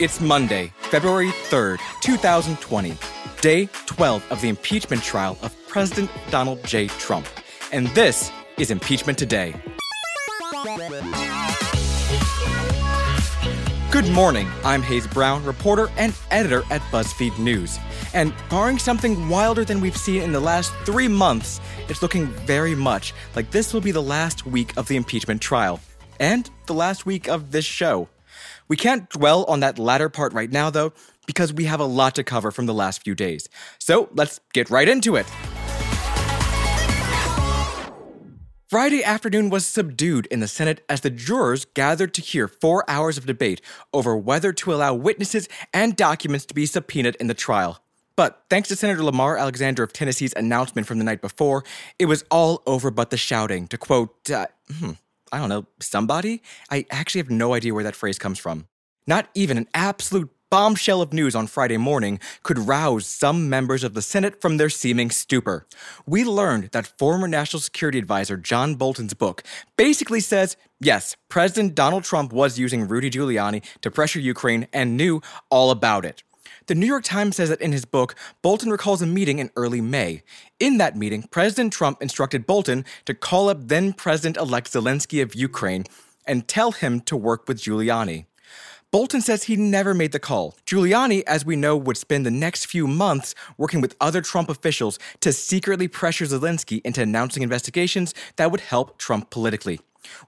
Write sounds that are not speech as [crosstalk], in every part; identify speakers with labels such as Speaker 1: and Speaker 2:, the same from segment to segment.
Speaker 1: It's Monday, February 3rd, 2020, day 12 of the impeachment trial of President Donald J. Trump. And this is Impeachment Today. Good morning. I'm Hayes Brown, reporter and editor at BuzzFeed News. And barring something wilder than we've seen in the last three months, it's looking very much like this will be the last week of the impeachment trial. And the last week of this show. We can't dwell on that latter part right now, though, because we have a lot to cover from the last few days. So let's get right into it. Friday afternoon was subdued in the Senate as the jurors gathered to hear four hours of debate over whether to allow witnesses and documents to be subpoenaed in the trial. But thanks to Senator Lamar Alexander of Tennessee's announcement from the night before, it was all over but the shouting. To quote, uh, hmm, I don't know, somebody? I actually have no idea where that phrase comes from. Not even an absolute bombshell of news on Friday morning could rouse some members of the Senate from their seeming stupor. We learned that former National Security Advisor John Bolton's book basically says yes, President Donald Trump was using Rudy Giuliani to pressure Ukraine and knew all about it. The New York Times says that in his book, Bolton recalls a meeting in early May. In that meeting, President Trump instructed Bolton to call up then President elect Zelensky of Ukraine and tell him to work with Giuliani. Bolton says he never made the call. Giuliani, as we know, would spend the next few months working with other Trump officials to secretly pressure Zelensky into announcing investigations that would help Trump politically.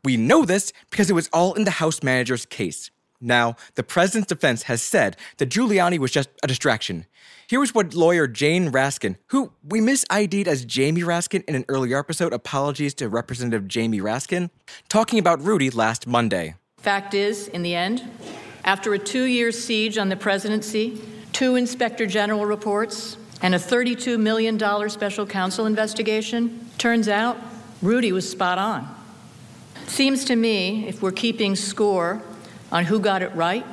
Speaker 1: We know this because it was all in the House manager's case. Now, the president's defense has said that Giuliani was just a distraction. Here is what lawyer Jane Raskin, who we misid'd as Jamie Raskin in an earlier episode, apologies to Representative Jamie Raskin, talking about Rudy last Monday.
Speaker 2: Fact is, in the end, after a two year siege on the presidency, two inspector general reports, and a $32 million special counsel investigation, turns out Rudy was spot on. Seems to me, if we're keeping score on who got it right,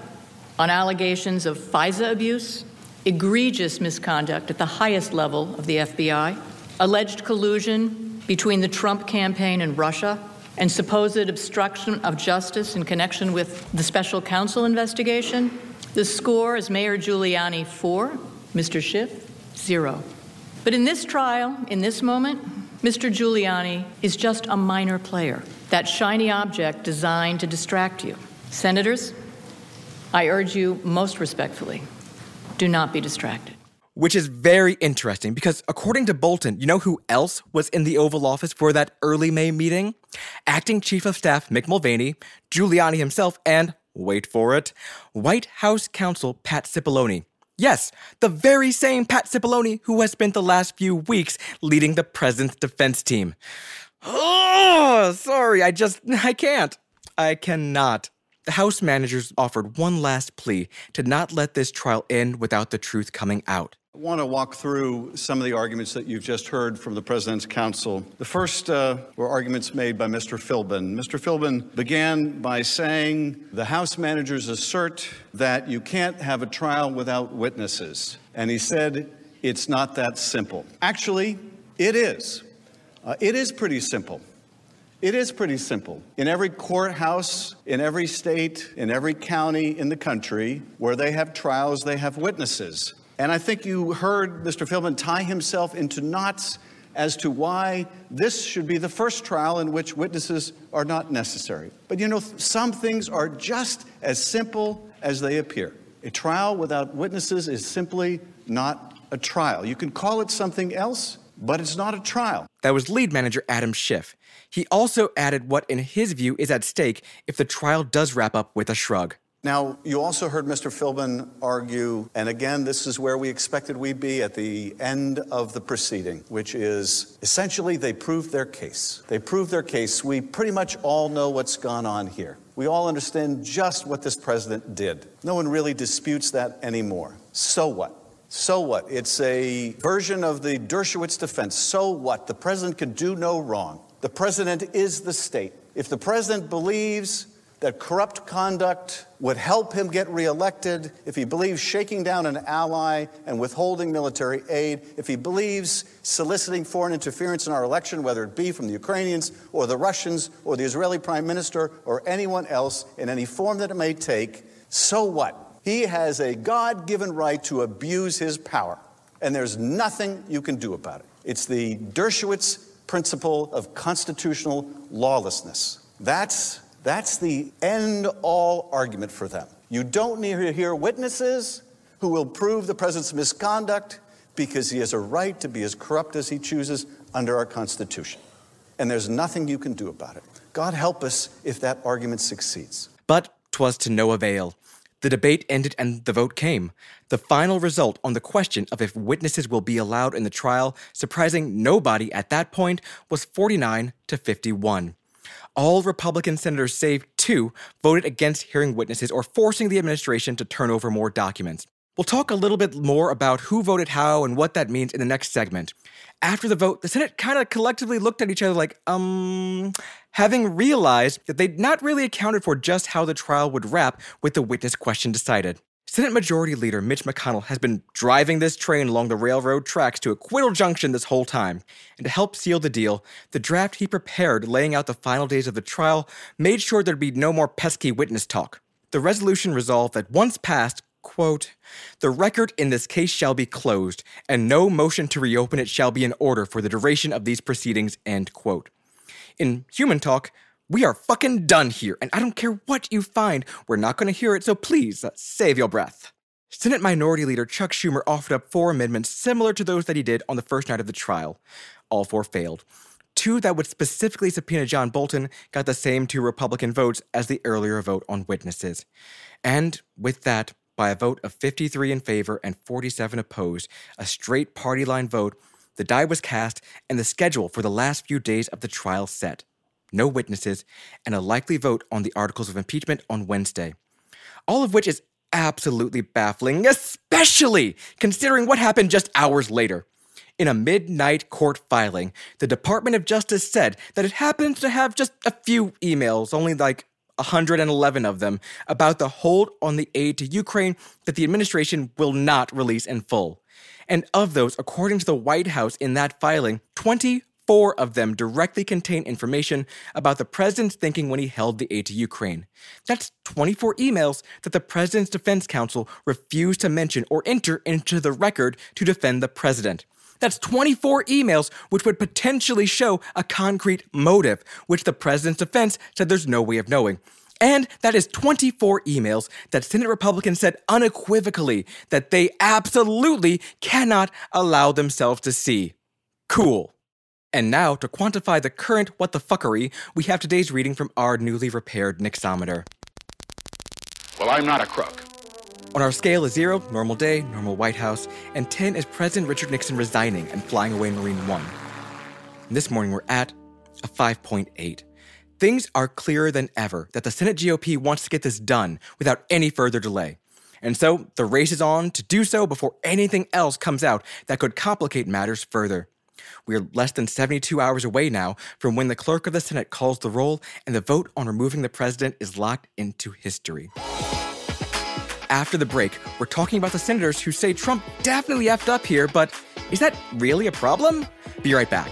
Speaker 2: on allegations of FISA abuse, egregious misconduct at the highest level of the FBI, alleged collusion between the Trump campaign and Russia, and supposed obstruction of justice in connection with the special counsel investigation. The score is Mayor Giuliani four, Mr. Schiff zero. But in this trial, in this moment, Mr. Giuliani is just a minor player, that shiny object designed to distract you. Senators, I urge you most respectfully do not be distracted.
Speaker 1: Which is very interesting because, according to Bolton, you know who else was in the Oval Office for that early May meeting? Acting Chief of Staff Mick Mulvaney, Giuliani himself, and, wait for it, White House counsel Pat Cipollone. Yes, the very same Pat Cipollone who has spent the last few weeks leading the president's defense team. Oh, sorry, I just, I can't. I cannot. The House managers offered one last plea to not let this trial end without the truth coming out.
Speaker 3: I want to walk through some of the arguments that you've just heard from the President's counsel. The first uh, were arguments made by Mr. Philbin. Mr. Philbin began by saying the House managers assert that you can't have a trial without witnesses. And he said it's not that simple. Actually, it is. Uh, it is pretty simple. It is pretty simple. In every courthouse, in every state, in every county in the country where they have trials, they have witnesses. And I think you heard Mr. Philbin tie himself into knots as to why this should be the first trial in which witnesses are not necessary. But you know, some things are just as simple as they appear. A trial without witnesses is simply not a trial. You can call it something else, but it's not a trial.
Speaker 1: That was lead manager Adam Schiff. He also added what, in his view, is at stake if the trial does wrap up with a shrug.
Speaker 3: Now, you also heard Mr. Philbin argue, and again, this is where we expected we'd be at the end of the proceeding, which is essentially they proved their case. They proved their case. We pretty much all know what's gone on here. We all understand just what this president did. No one really disputes that anymore. So what? So what? It's a version of the Dershowitz defense. So what? The president can do no wrong. The president is the state. If the president believes that corrupt conduct would help him get reelected, if he believes shaking down an ally and withholding military aid, if he believes soliciting foreign interference in our election, whether it be from the Ukrainians or the Russians or the Israeli prime minister or anyone else in any form that it may take, so what? He has a God given right to abuse his power, and there's nothing you can do about it. It's the Dershowitz principle of constitutional lawlessness. That's, that's the end all argument for them. You don't need to hear witnesses who will prove the president's misconduct because he has a right to be as corrupt as he chooses under our Constitution. And there's nothing you can do about it. God help us if that argument succeeds.
Speaker 1: But 'twas to no avail. The debate ended and the vote came. The final result on the question of if witnesses will be allowed in the trial, surprising nobody at that point, was 49 to 51. All Republican senators, save two, voted against hearing witnesses or forcing the administration to turn over more documents. We'll talk a little bit more about who voted how and what that means in the next segment. After the vote, the Senate kind of collectively looked at each other like, um, having realized that they'd not really accounted for just how the trial would wrap with the witness question decided. Senate Majority Leader Mitch McConnell has been driving this train along the railroad tracks to Acquittal Junction this whole time. And to help seal the deal, the draft he prepared laying out the final days of the trial made sure there'd be no more pesky witness talk. The resolution resolved that once passed, quote, the record in this case shall be closed, and no motion to reopen it shall be in order for the duration of these proceedings, end quote. In human talk, we are fucking done here, and I don't care what you find, we're not to hear it, so please uh, save your breath. Senate Minority Leader Chuck Schumer offered up four amendments similar to those that he did on the first night of the trial. All four failed. Two that would specifically subpoena John Bolton got the same two Republican votes as the earlier vote on witnesses. And with that, by a vote of 53 in favor and 47 opposed, a straight party line vote, the die was cast and the schedule for the last few days of the trial set. No witnesses, and a likely vote on the articles of impeachment on Wednesday. All of which is absolutely baffling, especially considering what happened just hours later. In a midnight court filing, the Department of Justice said that it happens to have just a few emails, only like 111 of them, about the hold on the aid to Ukraine that the administration will not release in full. And of those, according to the White House in that filing, 24 of them directly contain information about the president's thinking when he held the aid to Ukraine. That's 24 emails that the president's defense counsel refused to mention or enter into the record to defend the president. That's 24 emails, which would potentially show a concrete motive, which the president's defense said there's no way of knowing. And that is 24 emails that Senate Republicans said unequivocally that they absolutely cannot allow themselves to see. Cool. And now, to quantify the current what the fuckery, we have today's reading from our newly repaired Nixometer.
Speaker 4: Well, I'm not a crook.
Speaker 1: On our scale is 0, normal day, normal White House, and 10 is President Richard Nixon resigning and flying away Marine One. And this morning we're at a 5.8. Things are clearer than ever that the Senate GOP wants to get this done without any further delay. And so the race is on to do so before anything else comes out that could complicate matters further. We are less than 72 hours away now from when the clerk of the Senate calls the roll and the vote on removing the president is locked into history. After the break, we're talking about the senators who say Trump definitely effed up here, but is that really a problem? Be right back.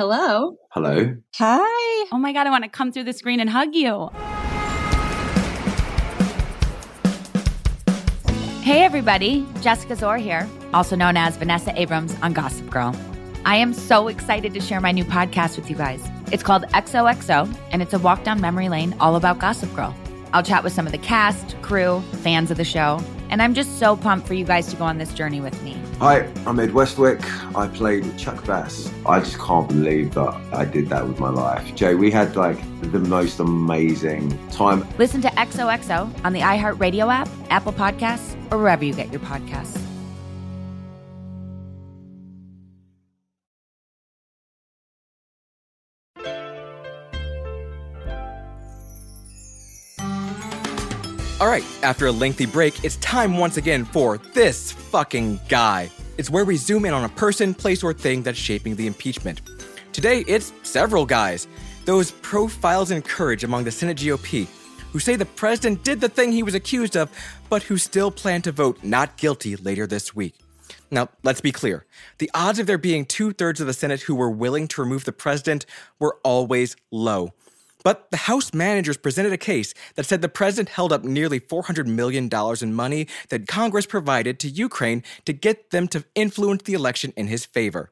Speaker 5: Hello.
Speaker 6: Hello.
Speaker 5: Hi.
Speaker 7: Oh my God, I want to come through the screen and hug you. Hey, everybody. Jessica Szohr here, also known as Vanessa Abrams on Gossip Girl. I am so excited to share my new podcast with you guys. It's called XOXO, and it's a walk down memory lane all about Gossip Girl. I'll chat with some of the cast, crew, fans of the show, and I'm just so pumped for you guys to go on this journey with me.
Speaker 6: Hi, I'm Ed Westwick. I played Chuck Bass. I just can't believe that I did that with my life. Jay, we had like the most amazing time.
Speaker 7: Listen to XOXO on the iHeartRadio app, Apple Podcasts, or wherever you get your podcasts.
Speaker 1: Right, after a lengthy break, it's time once again for This Fucking Guy. It's where we zoom in on a person, place, or thing that's shaping the impeachment. Today, it's several guys. Those profiles in courage among the Senate GOP who say the president did the thing he was accused of, but who still plan to vote not guilty later this week. Now, let's be clear. The odds of there being two thirds of the Senate who were willing to remove the president were always low. But the House managers presented a case that said the president held up nearly $400 million in money that Congress provided to Ukraine to get them to influence the election in his favor.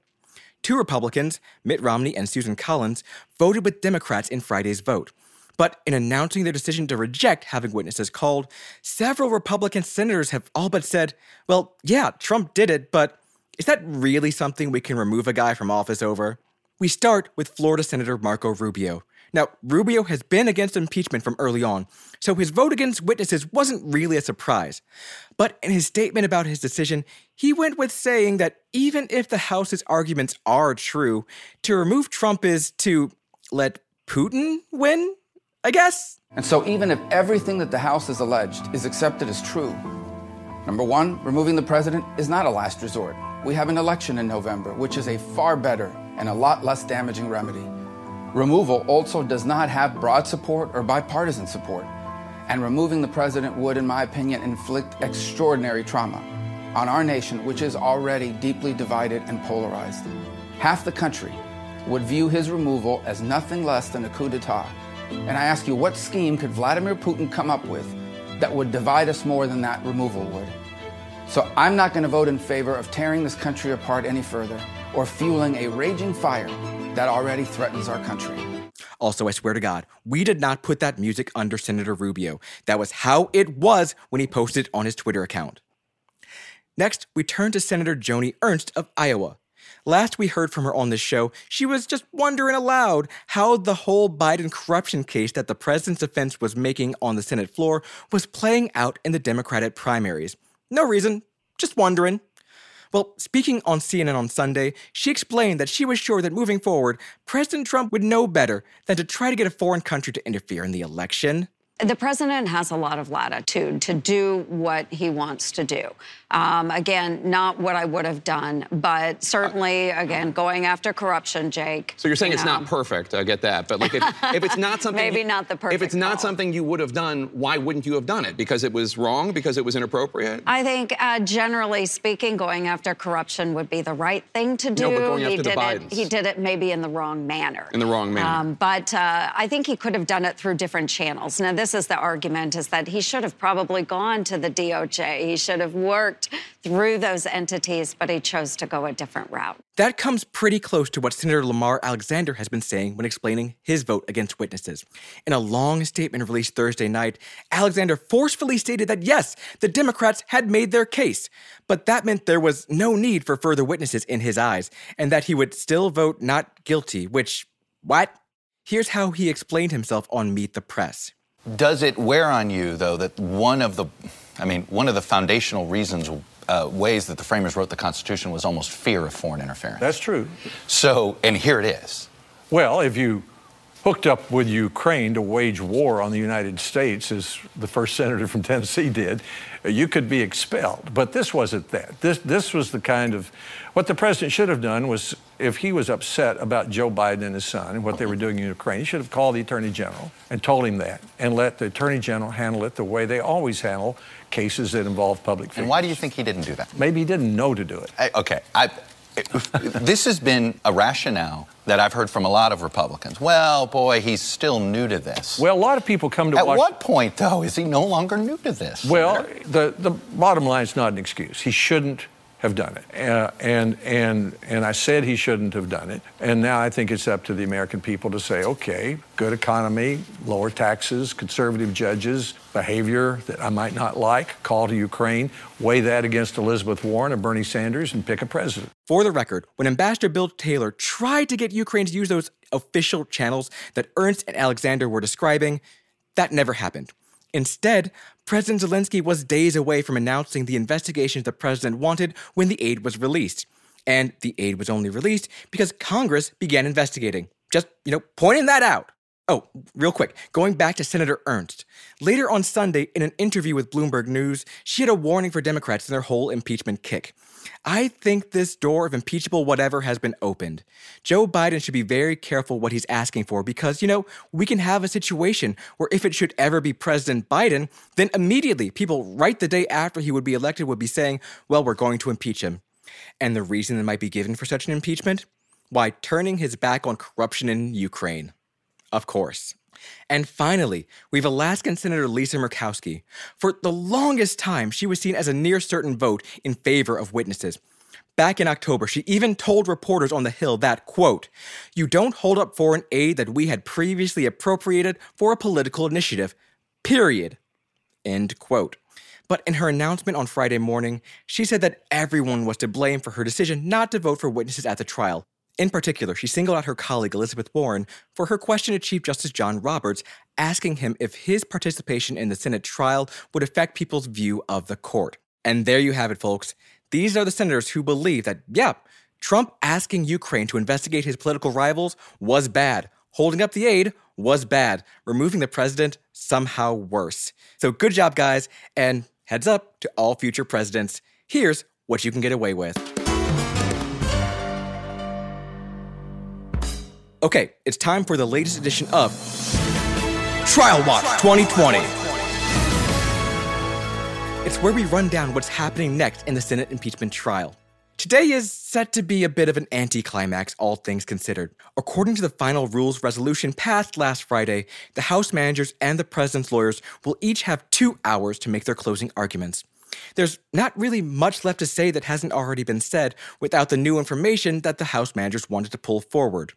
Speaker 1: Two Republicans, Mitt Romney and Susan Collins, voted with Democrats in Friday's vote. But in announcing their decision to reject having witnesses called, several Republican senators have all but said, well, yeah, Trump did it, but is that really something we can remove a guy from office over? We start with Florida Senator Marco Rubio. Now, Rubio has been against impeachment from early on, so his vote against witnesses wasn't really a surprise. But in his statement about his decision, he went with saying that even if the House's arguments are true, to remove Trump is to let Putin win, I guess?
Speaker 8: And so, even if everything that the House has alleged is accepted as true, number one, removing the president is not a last resort. We have an election in November, which is a far better and a lot less damaging remedy. Removal also does not have broad support or bipartisan support. And removing the president would, in my opinion, inflict extraordinary trauma on our nation, which is already deeply divided and polarized. Half the country would view his removal as nothing less than a coup d'etat. And I ask you, what scheme could Vladimir Putin come up with that would divide us more than that removal would? So I'm not going to vote in favor of tearing this country apart any further or fueling a raging fire that already threatens our country.
Speaker 1: Also, I swear to God, we did not put that music under Senator Rubio. That was how it was when he posted on his Twitter account. Next, we turn to Senator Joni Ernst of Iowa. Last we heard from her on this show, she was just wondering aloud how the whole Biden corruption case that the president's defense was making on the Senate floor was playing out in the Democratic primaries. No reason, just wondering. Well, speaking on CNN on Sunday, she explained that she was sure that moving forward, President Trump would know better than to try to get a foreign country to interfere in the election.
Speaker 9: The president has a lot of latitude to do what he wants to do. Um, again, not what I would have done, but certainly, again, going after corruption, Jake.
Speaker 10: So you're saying
Speaker 9: you
Speaker 10: it's
Speaker 9: know.
Speaker 10: not perfect. I get that, but like if, [laughs] if it's not something,
Speaker 9: Maybe
Speaker 10: you-
Speaker 9: not the perfect.
Speaker 10: If it's not something you would have done, why wouldn't you have done it? Because it was wrong? Because it was inappropriate?
Speaker 9: I think, uh, generally speaking, going after corruption would be the right thing to do.
Speaker 10: No, but going
Speaker 9: he did it. He did it maybe in the wrong manner.
Speaker 10: In the wrong manner.
Speaker 9: Um, but uh, I think he could have done it through different channels. Now, this is the argument: is that he should have probably gone to the DOJ. He should have worked through those entities, but he chose to go a different route.
Speaker 1: That comes pretty close to what Senator Lamar Alexander has been saying when explaining his vote against witnesses. In a long statement released Thursday night, Alexander forcefully stated that yes, the Democrats had made their case, but that meant there was no need for further witnesses in his eyes, and that he would still vote not guilty, which, what? Here's how he explained himself on Meet the Press.
Speaker 11: Does it wear on you, though, that one of the, I mean, one of the foundational reasons, uh, ways that the framers wrote the Constitution was almost fear of foreign interference?
Speaker 12: That's true.
Speaker 11: So, and here it is.
Speaker 12: Well, if you hooked up with Ukraine to wage war on the United States, as the first senator from Tennessee did, you could be expelled. But this wasn't that. This, this was the kind of, what the president should have done was, if he was upset about Joe Biden and his son and what they were doing in Ukraine, he should have called the attorney general and told him that and let the attorney general handle it the way they always handle cases that involve public figures.
Speaker 11: And why do you think he didn't do that?
Speaker 12: Maybe he didn't know to do it.
Speaker 11: I, okay, I, this has been a rationale that I've heard from a lot of Republicans. Well, boy, he's still new to this.
Speaker 12: Well, a lot of people come to
Speaker 11: At
Speaker 12: watch.
Speaker 11: what point, though, is he no longer new to this?
Speaker 12: Well, the, the bottom line is not an excuse. He shouldn't have done it. Uh, and, and, and I said he shouldn't have done it. And now I think it's up to the American people to say, okay, good economy, lower taxes, conservative judges, behavior that I might not like, call to Ukraine, weigh that against Elizabeth Warren and Bernie Sanders, and pick a president.
Speaker 1: For the record, when Ambassador Bill Taylor tried to get Ukraine to use those official channels that Ernst and Alexander were describing, that never happened. Instead, President Zelensky was days away from announcing the investigations the president wanted when the aid was released. And the aid was only released because Congress began investigating. Just, you know, pointing that out. Oh, real quick, going back to Senator Ernst. Later on Sunday, in an interview with Bloomberg News, she had a warning for Democrats in their whole impeachment kick. I think this door of impeachable whatever has been opened. Joe Biden should be very careful what he's asking for because, you know, we can have a situation where if it should ever be President Biden, then immediately people right the day after he would be elected would be saying, well, we're going to impeach him. And the reason that might be given for such an impeachment? Why, turning his back on corruption in Ukraine. Of course. And finally, we have Alaskan Senator Lisa Murkowski. For the longest time, she was seen as a near certain vote in favor of witnesses. Back in October, she even told reporters on the Hill that, quote, you don't hold up foreign aid that we had previously appropriated for a political initiative, period. End quote. But in her announcement on Friday morning, she said that everyone was to blame for her decision not to vote for witnesses at the trial, in particular, she singled out her colleague Elizabeth Warren for her question to Chief Justice John Roberts, asking him if his participation in the Senate trial would affect people's view of the court. And there you have it, folks. These are the senators who believe that, yeah, Trump asking Ukraine to investigate his political rivals was bad. Holding up the aid was bad. Removing the president, somehow worse. So good job, guys, and heads up to all future presidents. Here's what you can get away with. Okay, it's time for the latest edition of Trial Watch 2020. It's where we run down what's happening next in the Senate impeachment trial. Today is set to be a bit of an anticlimax, all things considered. According to the final rules resolution passed last Friday, the House managers and the president's lawyers will each have two hours to make their closing arguments. There's not really much left to say that hasn't already been said without the new information that the House managers wanted to pull forward.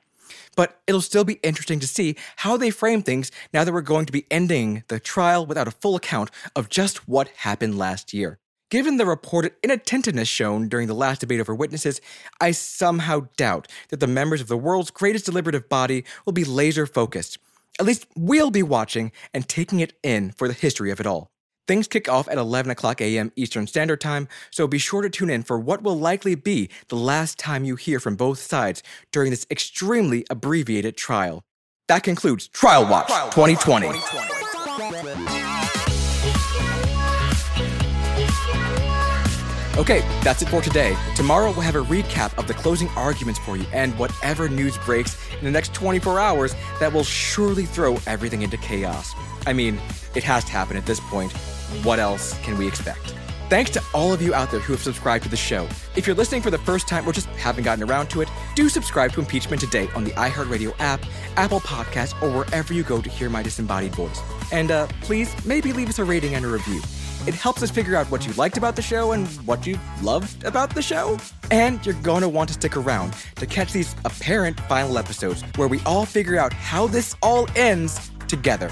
Speaker 1: But it'll still be interesting to see how they frame things now that we're going to be ending the trial without a full account of just what happened last year. Given the reported inattentiveness shown during the last debate over witnesses, I somehow doubt that the members of the world's greatest deliberative body will be laser focused. At least we'll be watching and taking it in for the history of it all. Things kick off at 11 o'clock a.m. Eastern Standard Time, so be sure to tune in for what will likely be the last time you hear from both sides during this extremely abbreviated trial. That concludes Trial Watch 2020. Okay, that's it for today. Tomorrow we'll have a recap of the closing arguments for you and whatever news breaks in the next 24 hours that will surely throw everything into chaos. I mean, it has to happen at this point. What else can we expect? Thanks to all of you out there who have subscribed to the show. If you're listening for the first time or just haven't gotten around to it, do subscribe to Impeachment Today on the iHeartRadio app, Apple Podcasts, or wherever you go to hear my disembodied voice. And uh, please, maybe leave us a rating and a review. It helps us figure out what you liked about the show and what you loved about the show. And you're going to want to stick around to catch these apparent final episodes where we all figure out how this all ends together.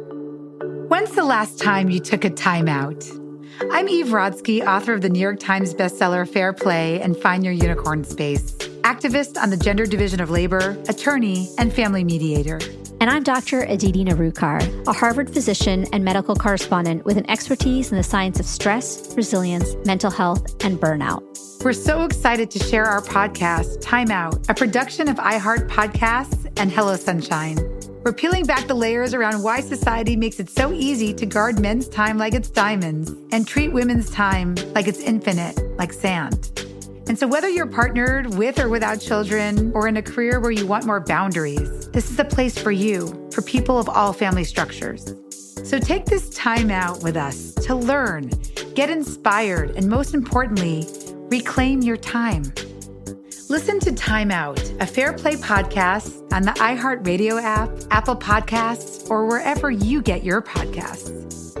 Speaker 13: When's the last time you took a time out? I'm Eve Rodsky, author of the New York Times bestseller Fair Play and Find Your Unicorn Space, activist on the Gender Division of Labor, attorney, and family mediator.
Speaker 14: And I'm Dr. Aditi Nerurkar, a Harvard physician and medical correspondent with an expertise in the science of stress, resilience, mental health, and burnout.
Speaker 13: We're so excited to share our podcast, Time Out, a production of iHeart Podcasts and Hello Sunshine. We're peeling back the layers around why society makes it so easy to guard men's time like it's diamonds and treat women's time like it's infinite, like sand. And so, whether you're partnered with or without children, or in a career where you want more boundaries, this is a place for you, for people of all family structures. So, take this time out with us to learn, get inspired, and most importantly, reclaim your time. Listen to Time Out, a Fair Play podcast on the iHeartRadio app, Apple Podcasts, or wherever you get your podcasts.